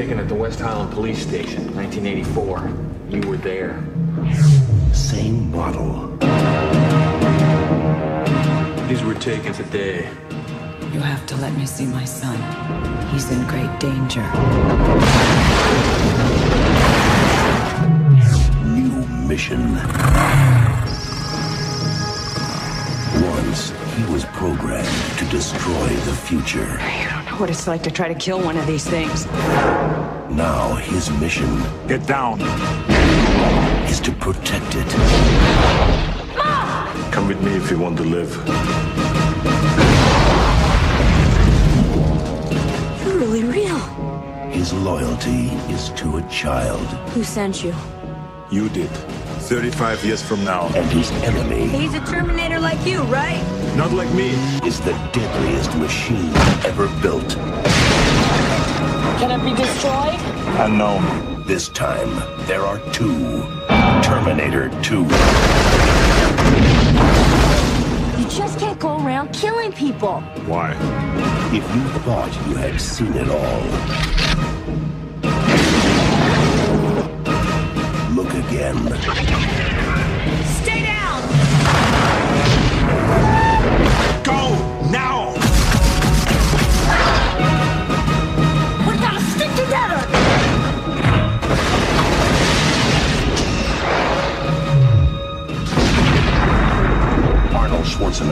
taken at the West Highland Police Station, 1984. You were there. Same model. These were taken today. You have to let me see my son. He's in great danger. New mission. Once, he was programmed to destroy the future. You don't what it's like to try to kill one of these things. Now, his mission Get down. is to protect it. Mom! Come with me if you want to live. You're really real. His loyalty is to a child, Who sent you? You did. 35 years from now. and his enemy He's a Terminator like you, right? Not like me. is the deadliest machine ever built. Can it be destroyed? Unknown. This time, there are two. Terminator 2. You just can't go around killing people. Why? If you thought you had seen it all, look again.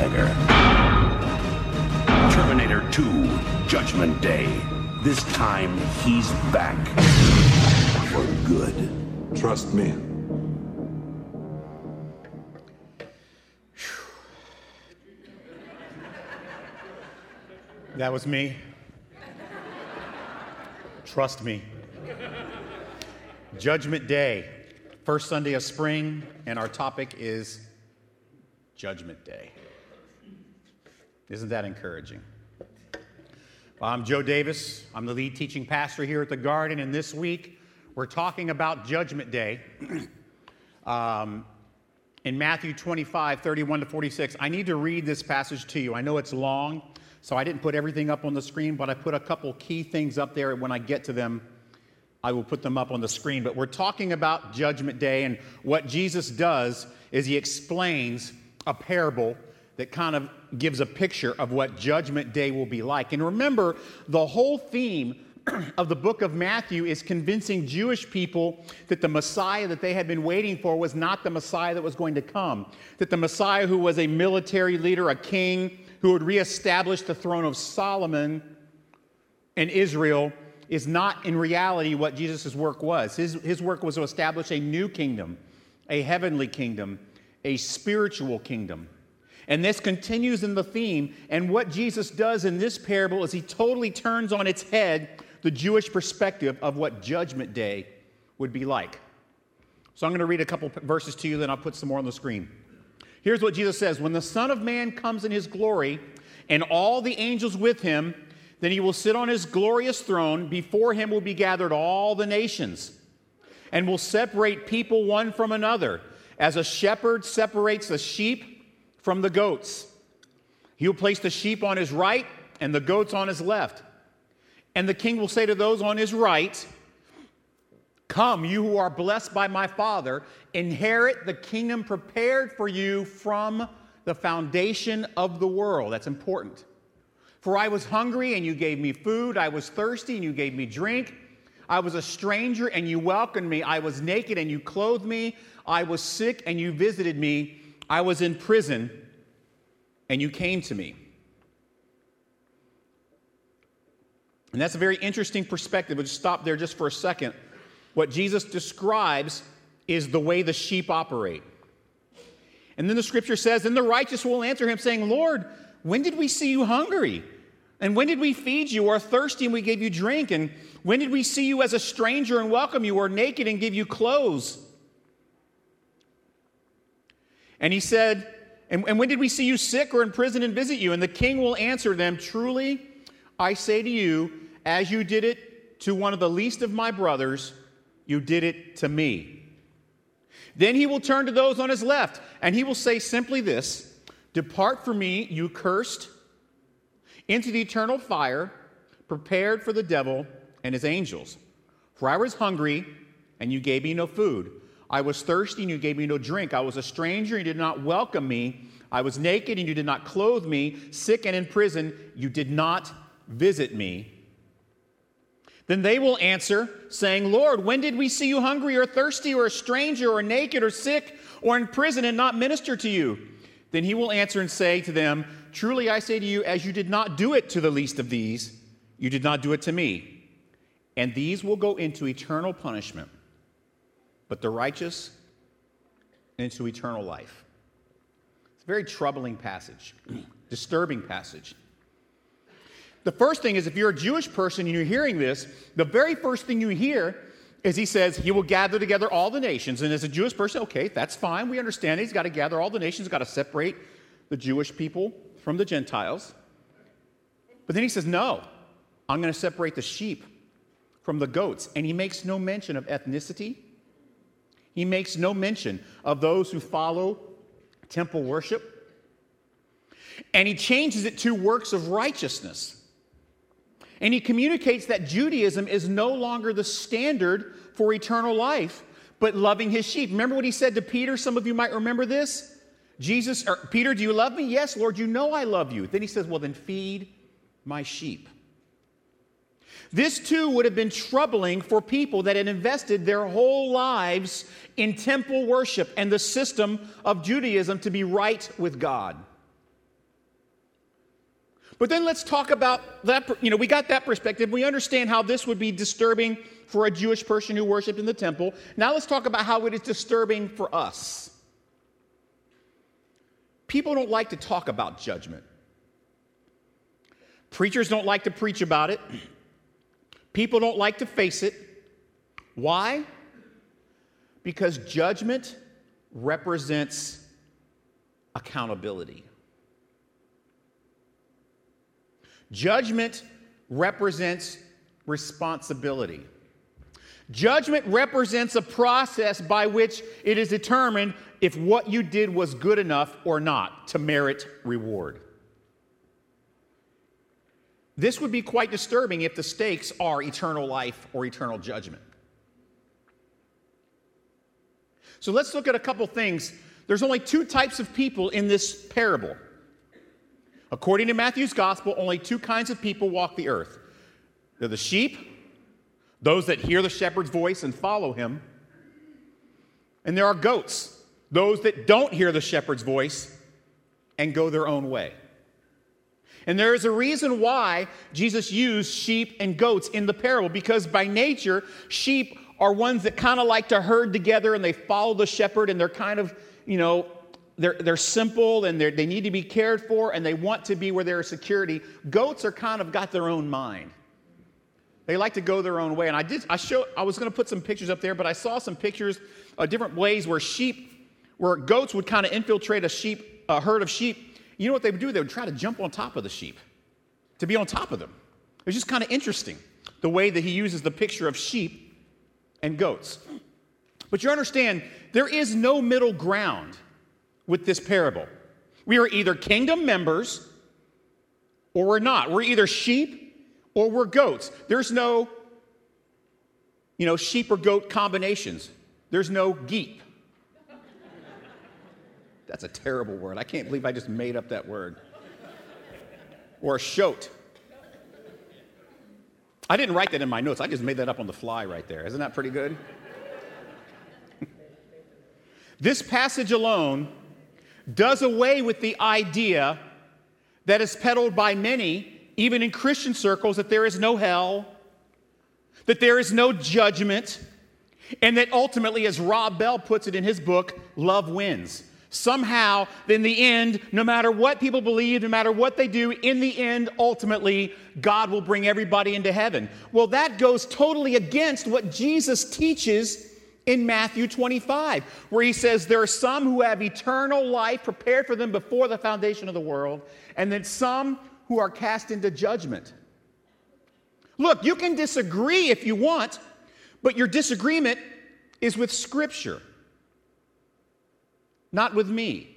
Schwarzenegger. Terminator 2, Judgment Day. This time, he's back. For good. Trust me. That was me. Trust me. Judgment Day, first Sunday of spring, and our topic is Judgment Day. Isn't that encouraging? Well, I'm Joe Davis. I'm the lead teaching pastor here at the Garden, and this week we're talking about Judgment Day. um, in Matthew 25, 31 to 46. I need to read this passage to you. I know it's long, so I didn't put everything up on the screen, but I put a couple key things up there. And when I get to them, I will put them up on the screen. But we're talking about Judgment Day, and what Jesus does is he explains a parable that kind of gives a picture of what Judgment Day will be like. And remember, the whole theme of the book of Matthew is convincing Jewish people that the Messiah that they had been waiting for was not the Messiah that was going to come. That the Messiah who was a military leader, a king, who would reestablish the throne of Solomon in Israel is not in reality what Jesus' work was. His, his work was to establish a new kingdom, a heavenly kingdom, a spiritual kingdom. And this continues in the theme. And what Jesus does in this parable is he totally turns on its head the Jewish perspective of what Judgment Day would be like. So I'm going to read a couple verses to you, then I'll put some more on the screen. Here's what Jesus says When the Son of Man comes in his glory and all the angels with him, then he will sit on his glorious throne. Before him will be gathered all the nations and will separate people one from another, as a shepherd separates the sheep from the goats. He will place the sheep on his right and the goats on his left. And the king will say to those on his right, Come, you who are blessed by my Father, inherit the kingdom prepared for you from the foundation of the world. That's important. For I was hungry and you gave me food. I was thirsty and you gave me drink. I was a stranger and you welcomed me. I was naked and you clothed me. I was sick and you visited me. I was in prison and you came to me. And that's a very interesting perspective. We'll just stop there just for a second. What Jesus describes is the way the sheep operate. And then the scripture says, And the righteous will answer him, saying, Lord, when did we see you hungry? And when did we feed you, or thirsty and we gave you drink? And when did we see you as a stranger and welcome you, or naked and give you clothes? And he said, and, and when did we see you sick or in prison and visit you? And the king will answer them, Truly, I say to you, as you did it to one of the least of my brothers, you did it to me. Then he will turn to those on his left, and he will say simply this Depart from me, you cursed, into the eternal fire prepared for the devil and his angels. For I was hungry, and you gave me no food. I was thirsty, and you gave me no drink. I was a stranger, and you did not welcome me. I was naked, and you did not clothe me. Sick and in prison, you did not visit me. Then they will answer, saying, Lord, when did we see you hungry or thirsty or a stranger or naked or sick or in prison and not minister to you? Then he will answer and say to them, Truly I say to you, as you did not do it to the least of these, you did not do it to me. And these will go into eternal punishment, but the righteous into eternal life. It's a very troubling passage, disturbing passage. The first thing is if you're a Jewish person and you're hearing this, the very first thing you hear is he says he will gather together all the nations. And as a Jewish person, okay, that's fine. We understand he's got to gather all the nations, he's got to separate the Jewish people from the Gentiles. But then he says, no, I'm going to separate the sheep from the goats. And he makes no mention of ethnicity. He makes no mention of those who follow temple worship. And he changes it to works of righteousness. And he communicates that Judaism is no longer the standard for eternal life, but loving his sheep. Remember what he said to Peter? Some of you might remember this. Jesus, Peter, do you love me? Yes, Lord, you know I love you. Then he says, Well, then feed my sheep. This too would have been troubling for people that had invested their whole lives in temple worship and the system of Judaism to be right with God. But then let's talk about that. You know, we got that perspective. We understand how this would be disturbing for a Jewish person who worshiped in the temple. Now let's talk about how it is disturbing for us. People don't like to talk about judgment. Preachers don't like to preach about it. People don't like to face it. Why? Because judgment represents accountability. Judgment represents responsibility. Judgment represents a process by which it is determined if what you did was good enough or not to merit reward. This would be quite disturbing if the stakes are eternal life or eternal judgment. So let's look at a couple things. There's only two types of people in this parable. According to Matthew's gospel, only two kinds of people walk the earth they're the sheep, those that hear the shepherd's voice and follow him, and there are goats, those that don't hear the shepherd's voice and go their own way. And there is a reason why Jesus used sheep and goats in the parable, because by nature, sheep are ones that kind of like to herd together and they follow the shepherd and they're kind of, you know, they're, they're simple and they're, they need to be cared for and they want to be where there is security. Goats are kind of got their own mind. They like to go their own way. And I did, I show, I was going to put some pictures up there, but I saw some pictures of different ways where sheep, where goats would kind of infiltrate a sheep, a herd of sheep. You know what they would do? They would try to jump on top of the sheep, to be on top of them. It's just kind of interesting the way that he uses the picture of sheep and goats. But you understand, there is no middle ground with this parable. We are either kingdom members or we're not. We're either sheep or we're goats. There's no, you know, sheep or goat combinations. There's no geep. That's a terrible word. I can't believe I just made up that word. Or a shoat. I didn't write that in my notes. I just made that up on the fly right there. Isn't that pretty good? this passage alone does away with the idea that is peddled by many, even in Christian circles, that there is no hell, that there is no judgment, and that ultimately, as Rob Bell puts it in his book, love wins. Somehow, in the end, no matter what people believe, no matter what they do, in the end, ultimately, God will bring everybody into heaven. Well, that goes totally against what Jesus teaches in Matthew 25, where he says, There are some who have eternal life prepared for them before the foundation of the world, and then some who are cast into judgment. Look, you can disagree if you want, but your disagreement is with Scripture, not with me.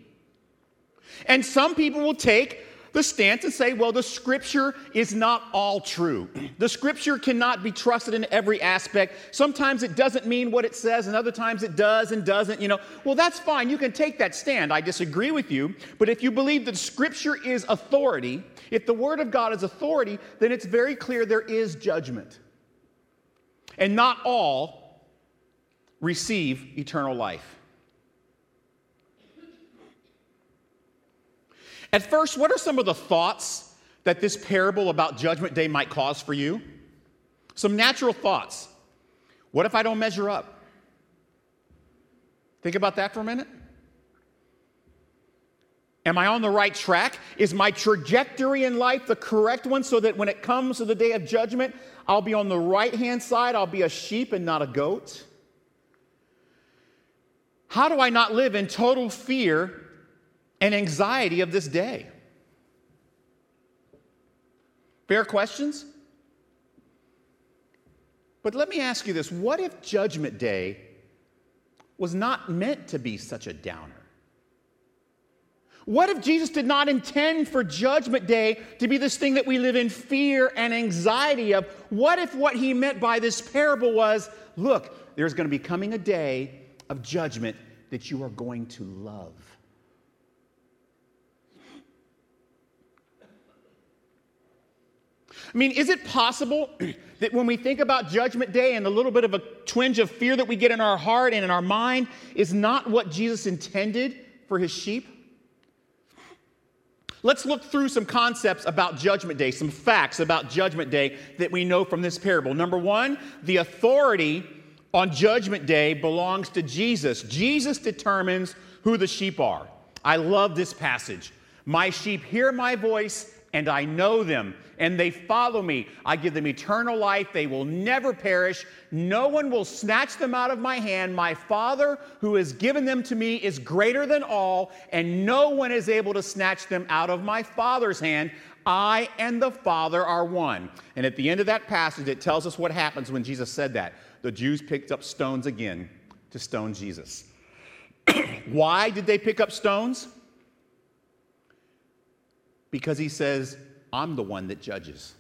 And some people will take the stance and say, well, the scripture is not all true. The scripture cannot be trusted in every aspect. Sometimes it doesn't mean what it says, and other times it does and doesn't, you know. Well, that's fine. You can take that stand. I disagree with you. But if you believe that scripture is authority, if the word of God is authority, then it's very clear there is judgment. And not all receive eternal life. At first, what are some of the thoughts that this parable about Judgment Day might cause for you? Some natural thoughts. What if I don't measure up? Think about that for a minute. Am I on the right track? Is my trajectory in life the correct one so that when it comes to the day of judgment, I'll be on the right hand side? I'll be a sheep and not a goat? How do I not live in total fear and anxiety of this day? Fair questions? But let me ask you this what if Judgment Day was not meant to be such a downer? What if Jesus did not intend for Judgment Day to be this thing that we live in fear and anxiety of? What if what he meant by this parable was look, there's going to be coming a day of judgment that you are going to love? I mean, is it possible that when we think about Judgment Day and the little bit of a twinge of fear that we get in our heart and in our mind is not what Jesus intended for his sheep? Let's look through some concepts about Judgment Day, some facts about Judgment Day that we know from this parable. Number one, the authority on Judgment Day belongs to Jesus. Jesus determines who the sheep are. I love this passage. My sheep hear my voice, and I know them, and they follow me. I give them eternal life. They will never perish. No one will snatch them out of my hand. My Father, who has given them to me, is greater than all, and no one is able to snatch them out of my Father's hand. I and the Father are one. And at the end of that passage, it tells us what happens when Jesus said that. The Jews picked up stones again to stone Jesus. Why did they pick up stones? Because he says, I'm the one that judges.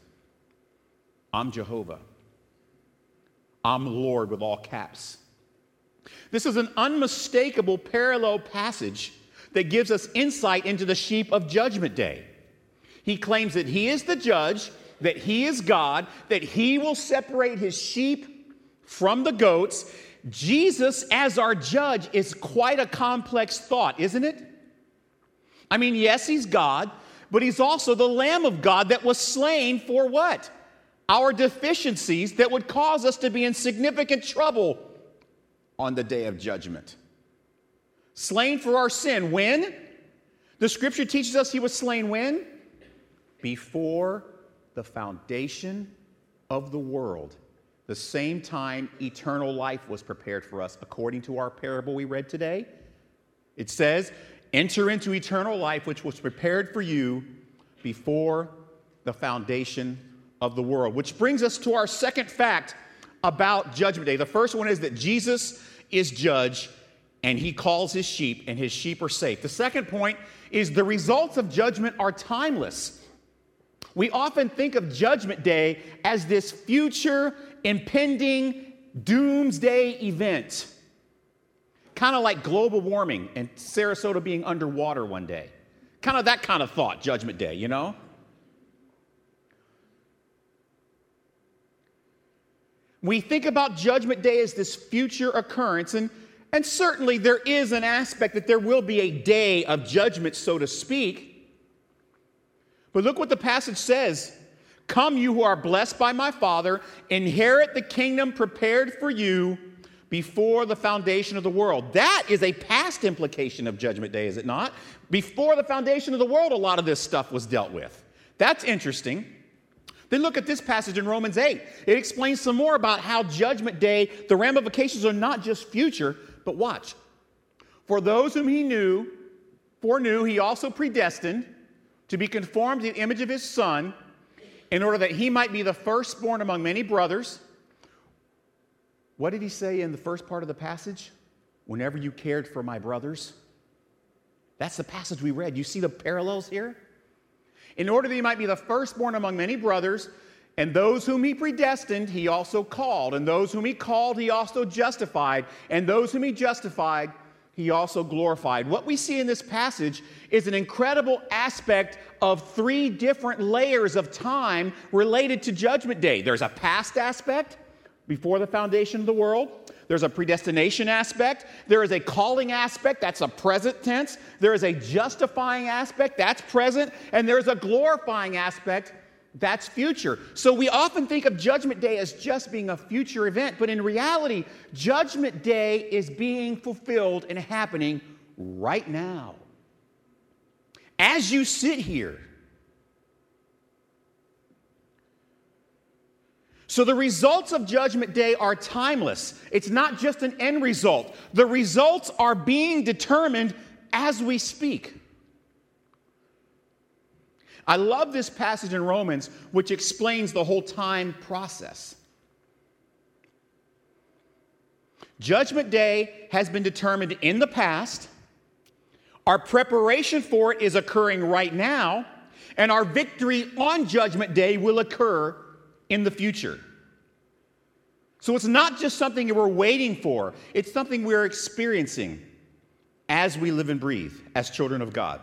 I'm Jehovah. I'm Lord with all caps. This is an unmistakable parallel passage that gives us insight into the sheep of Judgment Day. He claims that he is the judge, that he is God, that he will separate his sheep from the goats. Jesus, as our judge, is quite a complex thought, isn't it? I mean, yes, he's God, but he's also the Lamb of God that was slain for what? Our deficiencies that would cause us to be in significant trouble on the day of judgment. Slain for our sin. When? The scripture teaches us he was slain when? Before the foundation of the world. The same time eternal life was prepared for us, according to our parable we read today. It says, Enter into eternal life, which was prepared for you before the foundation of the world. Which brings us to our second fact about Judgment Day. The first one is that Jesus is judge and he calls his sheep, and his sheep are safe. The second point is the results of judgment are timeless. We often think of Judgment Day as this future, impending doomsday event kind of like global warming and Sarasota being underwater one day. Kind of that kind of thought, Judgment Day, you know? We think about Judgment Day as this future occurrence, and, and certainly there is an aspect that there will be a day of judgment, so to speak. But look what the passage says Come, you who are blessed by my Father, inherit the kingdom prepared for you before the foundation of the world. That is a past implication of Judgment Day, is it not? Before the foundation of the world, a lot of this stuff was dealt with. That's interesting. Then look at this passage in Romans 8. It explains some more about how Judgment Day, the ramifications are not just future, but watch. For those whom he knew, foreknew, he also predestined to be conformed to the image of his Son, in order that he might be the firstborn among many brothers. What did he say in the first part of the passage? Whenever you cared for my brothers. That's the passage we read. You see the parallels here? in order that he might be the firstborn among many brothers. And those whom he predestined, he also called. And those whom he called, he also justified. And those whom he justified, he also glorified. What we see in this passage is an incredible aspect of three different layers of time related to Judgment Day. There's a past aspect before the foundation of the world, there's a predestination aspect, there is a calling aspect, that's a present tense, there is a justifying aspect, that's present, and there's a glorifying aspect. That's future. So we often think of Judgment Day as just being a future event, but in reality, Judgment Day is being fulfilled and happening right now. As you sit here, So the results of Judgment Day are timeless. It's not just an end result, the results are being determined as we speak. I love this passage in Romans, which explains the whole time process. Judgment Day has been determined in the past. Our preparation for it is occurring right now, and our victory on Judgment Day will occur in the future. So it's not just something we're waiting for, it's something we're experiencing as we live and breathe as children of God.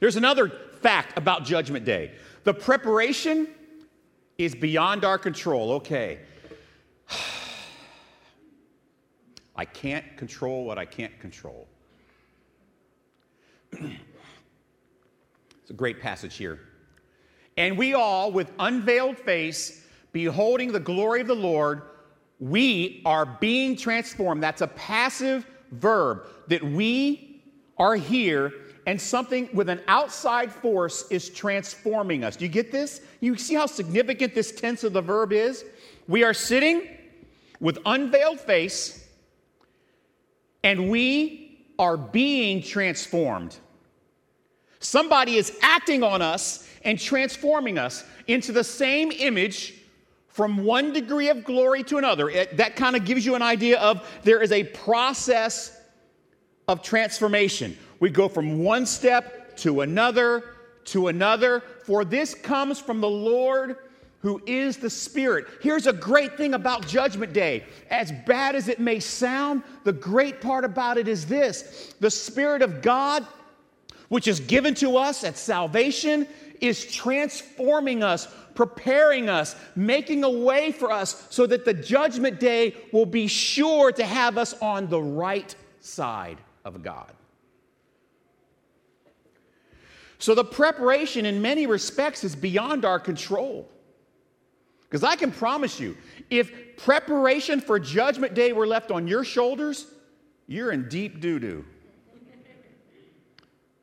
There's another fact about Judgment Day the preparation is beyond our control. Okay. I can't control what I can't control. it's a great passage here. And we all, with unveiled face, beholding the glory of the Lord, we are being transformed. That's a passive verb that we are here and something with an outside force is transforming us. Do you get this? You see how significant this tense of the verb is? We are sitting with unveiled face and we are being transformed. Somebody is acting on us and transforming us into the same image from one degree of glory to another. It, that kind of gives you an idea of there is a process of transformation. We go from one step to another to another, for this comes from the Lord who is the Spirit. Here's a great thing about Judgment Day. As bad as it may sound, the great part about it is this the Spirit of God, which is given to us at salvation, is transforming us preparing us, making a way for us so that the judgment day will be sure to have us on the right side of God. So the preparation, in many respects, is beyond our control. Because I can promise you, if preparation for Judgment Day were left on your shoulders, you're in deep doo doo.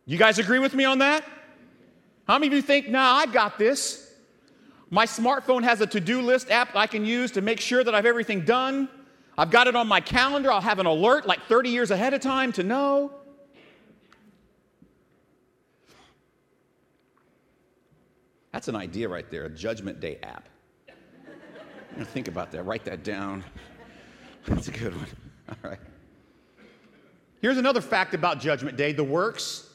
You guys agree with me on that? How many of you think, nah, I got this? My smartphone has a to do list app I can use to make sure that I've everything done. I've got it on my calendar. I'll have an alert like 30 years ahead of time to know. That's an idea right there, a Judgment Day app. Think about that, write that down. That's a good one. All right. Here's another fact about Judgment Day the works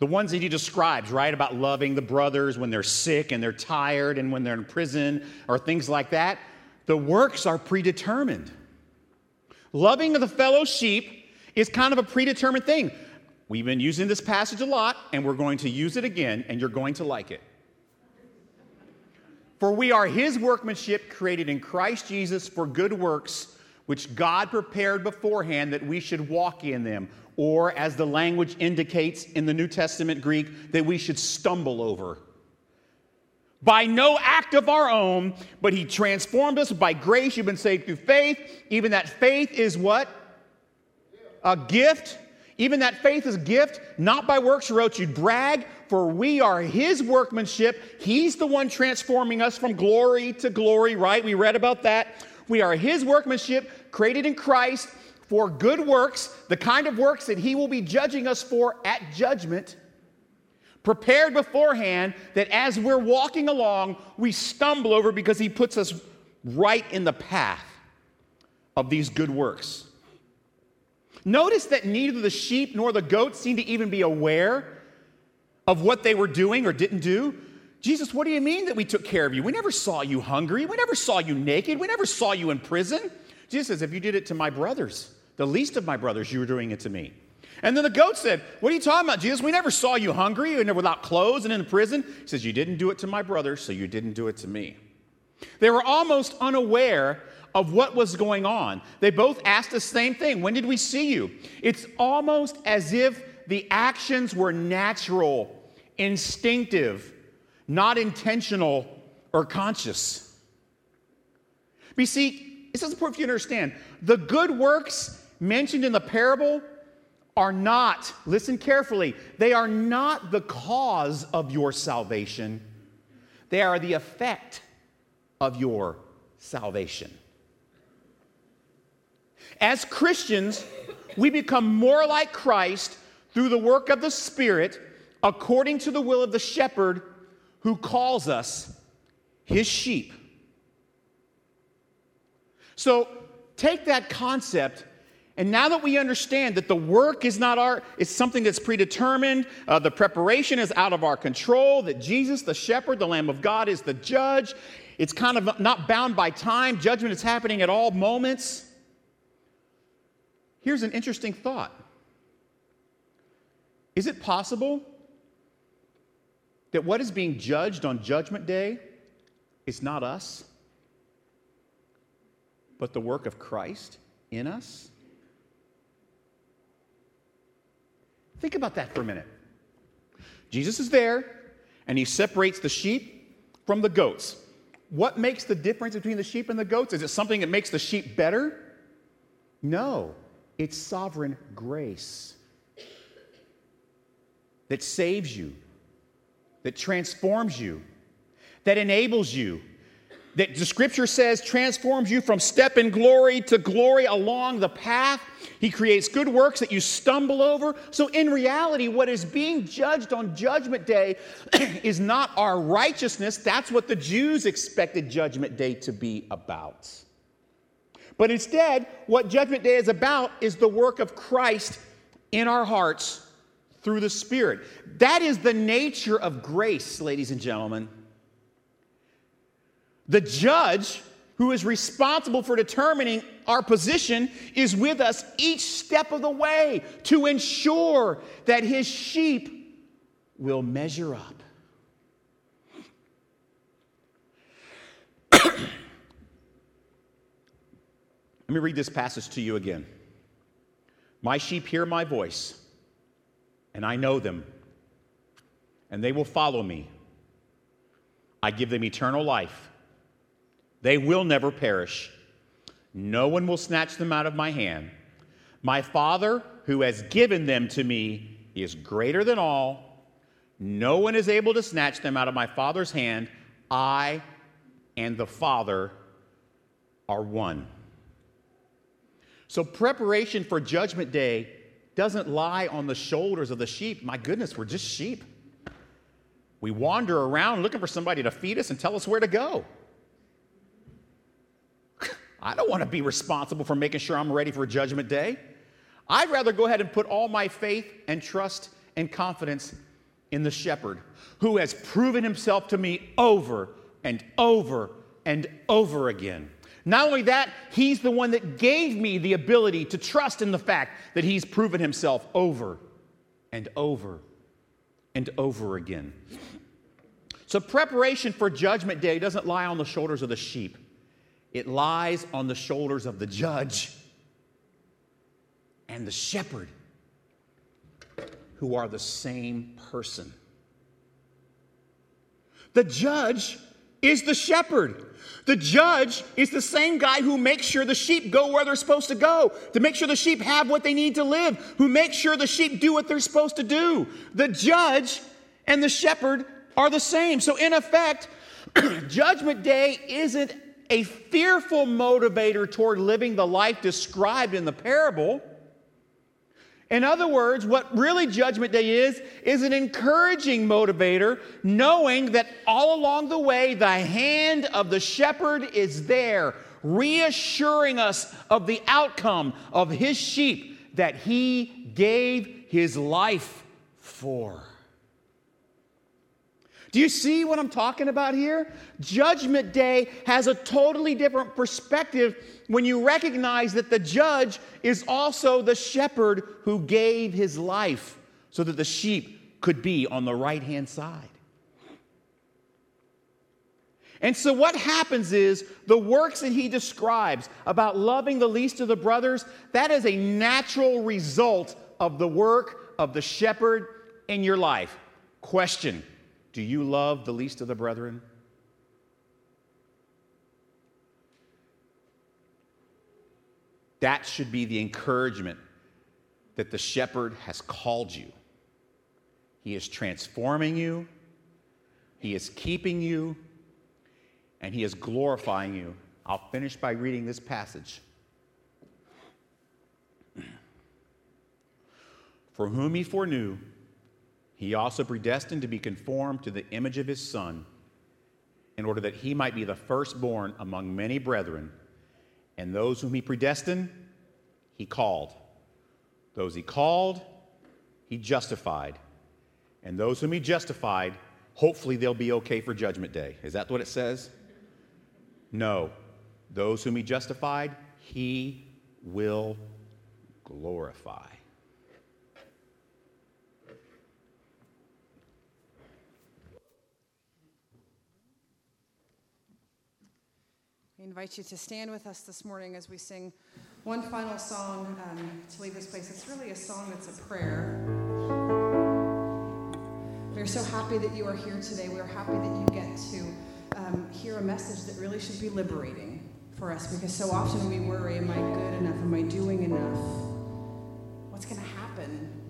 the ones that he describes, right, about loving the brothers when they're sick and they're tired and when they're in prison or things like that, the works are predetermined. Loving the fellow sheep is kind of a predetermined thing. We've been using this passage a lot, and we're going to use it again, and you're going to like it. For we are his workmanship created in Christ Jesus for good works, which God prepared beforehand that we should walk in them or as the language indicates in the New Testament Greek, that we should stumble over. By no act of our own, but He transformed us by grace. You've been saved through faith. Even that faith is what? A gift. Even that faith is a gift, not by works wrote you brag, for we are his workmanship. He's the one transforming us from glory to glory, right? We read about that. We are his workmanship, created in Christ for good works, the kind of works that He will be judging us for at judgment, prepared beforehand that as we're walking along, we stumble over because He puts us right in the path of these good works. Notice that neither the sheep nor the goats seem to even be aware of what they were doing or didn't do. Jesus, what do you mean that we took care of you? We never saw you hungry. We never saw you naked. We never saw you in prison. Jesus says, If you did it to my brothers, the least of my brothers, you were doing it to me. And then the goat said, What are you talking about, Jesus? We never saw you hungry and without clothes and in prison. He says, You didn't do it to my brothers, so you didn't do it to me. They were almost unaware of what was going on. They both asked the same thing When did we see you? It's almost as if the actions were natural, instinctive, not intentional or conscious. But you see, this is important for you to understand. The good works mentioned in the parable are not, listen carefully, they are not the cause of your salvation, they are the effect of your salvation. As Christians, we become more like Christ through the work of the Spirit according to the will of the shepherd who calls us his sheep. So take that concept and now that we understand that the work is not our, it's something that's predetermined, uh, the preparation is out of our control, that Jesus, the shepherd, the Lamb of God, is the judge, it's kind of not bound by time, judgment is happening at all moments. Here's an interesting thought Is it possible that what is being judged on Judgment Day is not us, but the work of Christ in us? Think about that for a minute. Jesus is there and he separates the sheep from the goats. What makes the difference between the sheep and the goats? Is it something that makes the sheep better? No, it's sovereign grace that saves you, that transforms you, that enables you that the scripture says transforms you from step in glory to glory along the path. He creates good works that you stumble over. So, in reality, what is being judged on Judgment Day is not our righteousness. That's what the Jews expected Judgment Day to be about. But instead, what Judgment Day is about is the work of Christ in our hearts through the Spirit. That is the nature of grace, ladies and gentlemen. The judge who is responsible for determining our position is with us each step of the way to ensure that his sheep will measure up. Let me read this passage to you again. My sheep hear my voice, and I know them, and they will follow me. I give them eternal life they will never perish. No one will snatch them out of my hand. My Father, who has given them to me, is greater than all. No one is able to snatch them out of my Father's hand. I and the Father are one. So, preparation for Judgment Day doesn't lie on the shoulders of the sheep. My goodness, we're just sheep. We wander around looking for somebody to feed us and tell us where to go. I don't want to be responsible for making sure I'm ready for Judgment Day. I'd rather go ahead and put all my faith and trust and confidence in the shepherd who has proven himself to me over and over and over again. Not only that, he's the one that gave me the ability to trust in the fact that he's proven himself over and over and over again. So, preparation for Judgment Day doesn't lie on the shoulders of the sheep. It lies on the shoulders of the judge and the shepherd, who are the same person. The judge is the shepherd. The judge is the same guy who makes sure the sheep go where they're supposed to go, to make sure the sheep have what they need to live, who makes sure the sheep do what they're supposed to do. The judge and the shepherd are the same. So, in effect, Judgment Day isn't a fearful motivator toward living the life described in the parable. In other words, what really Judgment Day is, is an encouraging motivator, knowing that all along the way, the hand of the shepherd is there, reassuring us of the outcome of his sheep that he gave his life for. Do you see what I'm talking about here? Judgment Day has a totally different perspective when you recognize that the judge is also the shepherd who gave his life so that the sheep could be on the right hand side. And so, what happens is the works that he describes about loving the least of the brothers, that is a natural result of the work of the shepherd in your life. Question Do you love the least of the brethren? That should be the encouragement that the shepherd has called you. He is transforming you, he is keeping you, and he is glorifying you. I'll finish by reading this passage. For whom he foreknew, he also predestined to be conformed to the image of his Son, in order that he might be the firstborn among many brethren. And those whom he predestined, he called. Those he called, he justified. And those whom he justified, hopefully they'll be okay for Judgment Day. Is that what it says? No. Those whom he justified, he will glorify. Invite you to stand with us this morning as we sing one final song um, to leave this place. It's really a song that's a prayer. We are so happy that you are here today. We are happy that you get to um, hear a message that really should be liberating for us because so often we worry, am I good enough? Am I doing enough? What's going to happen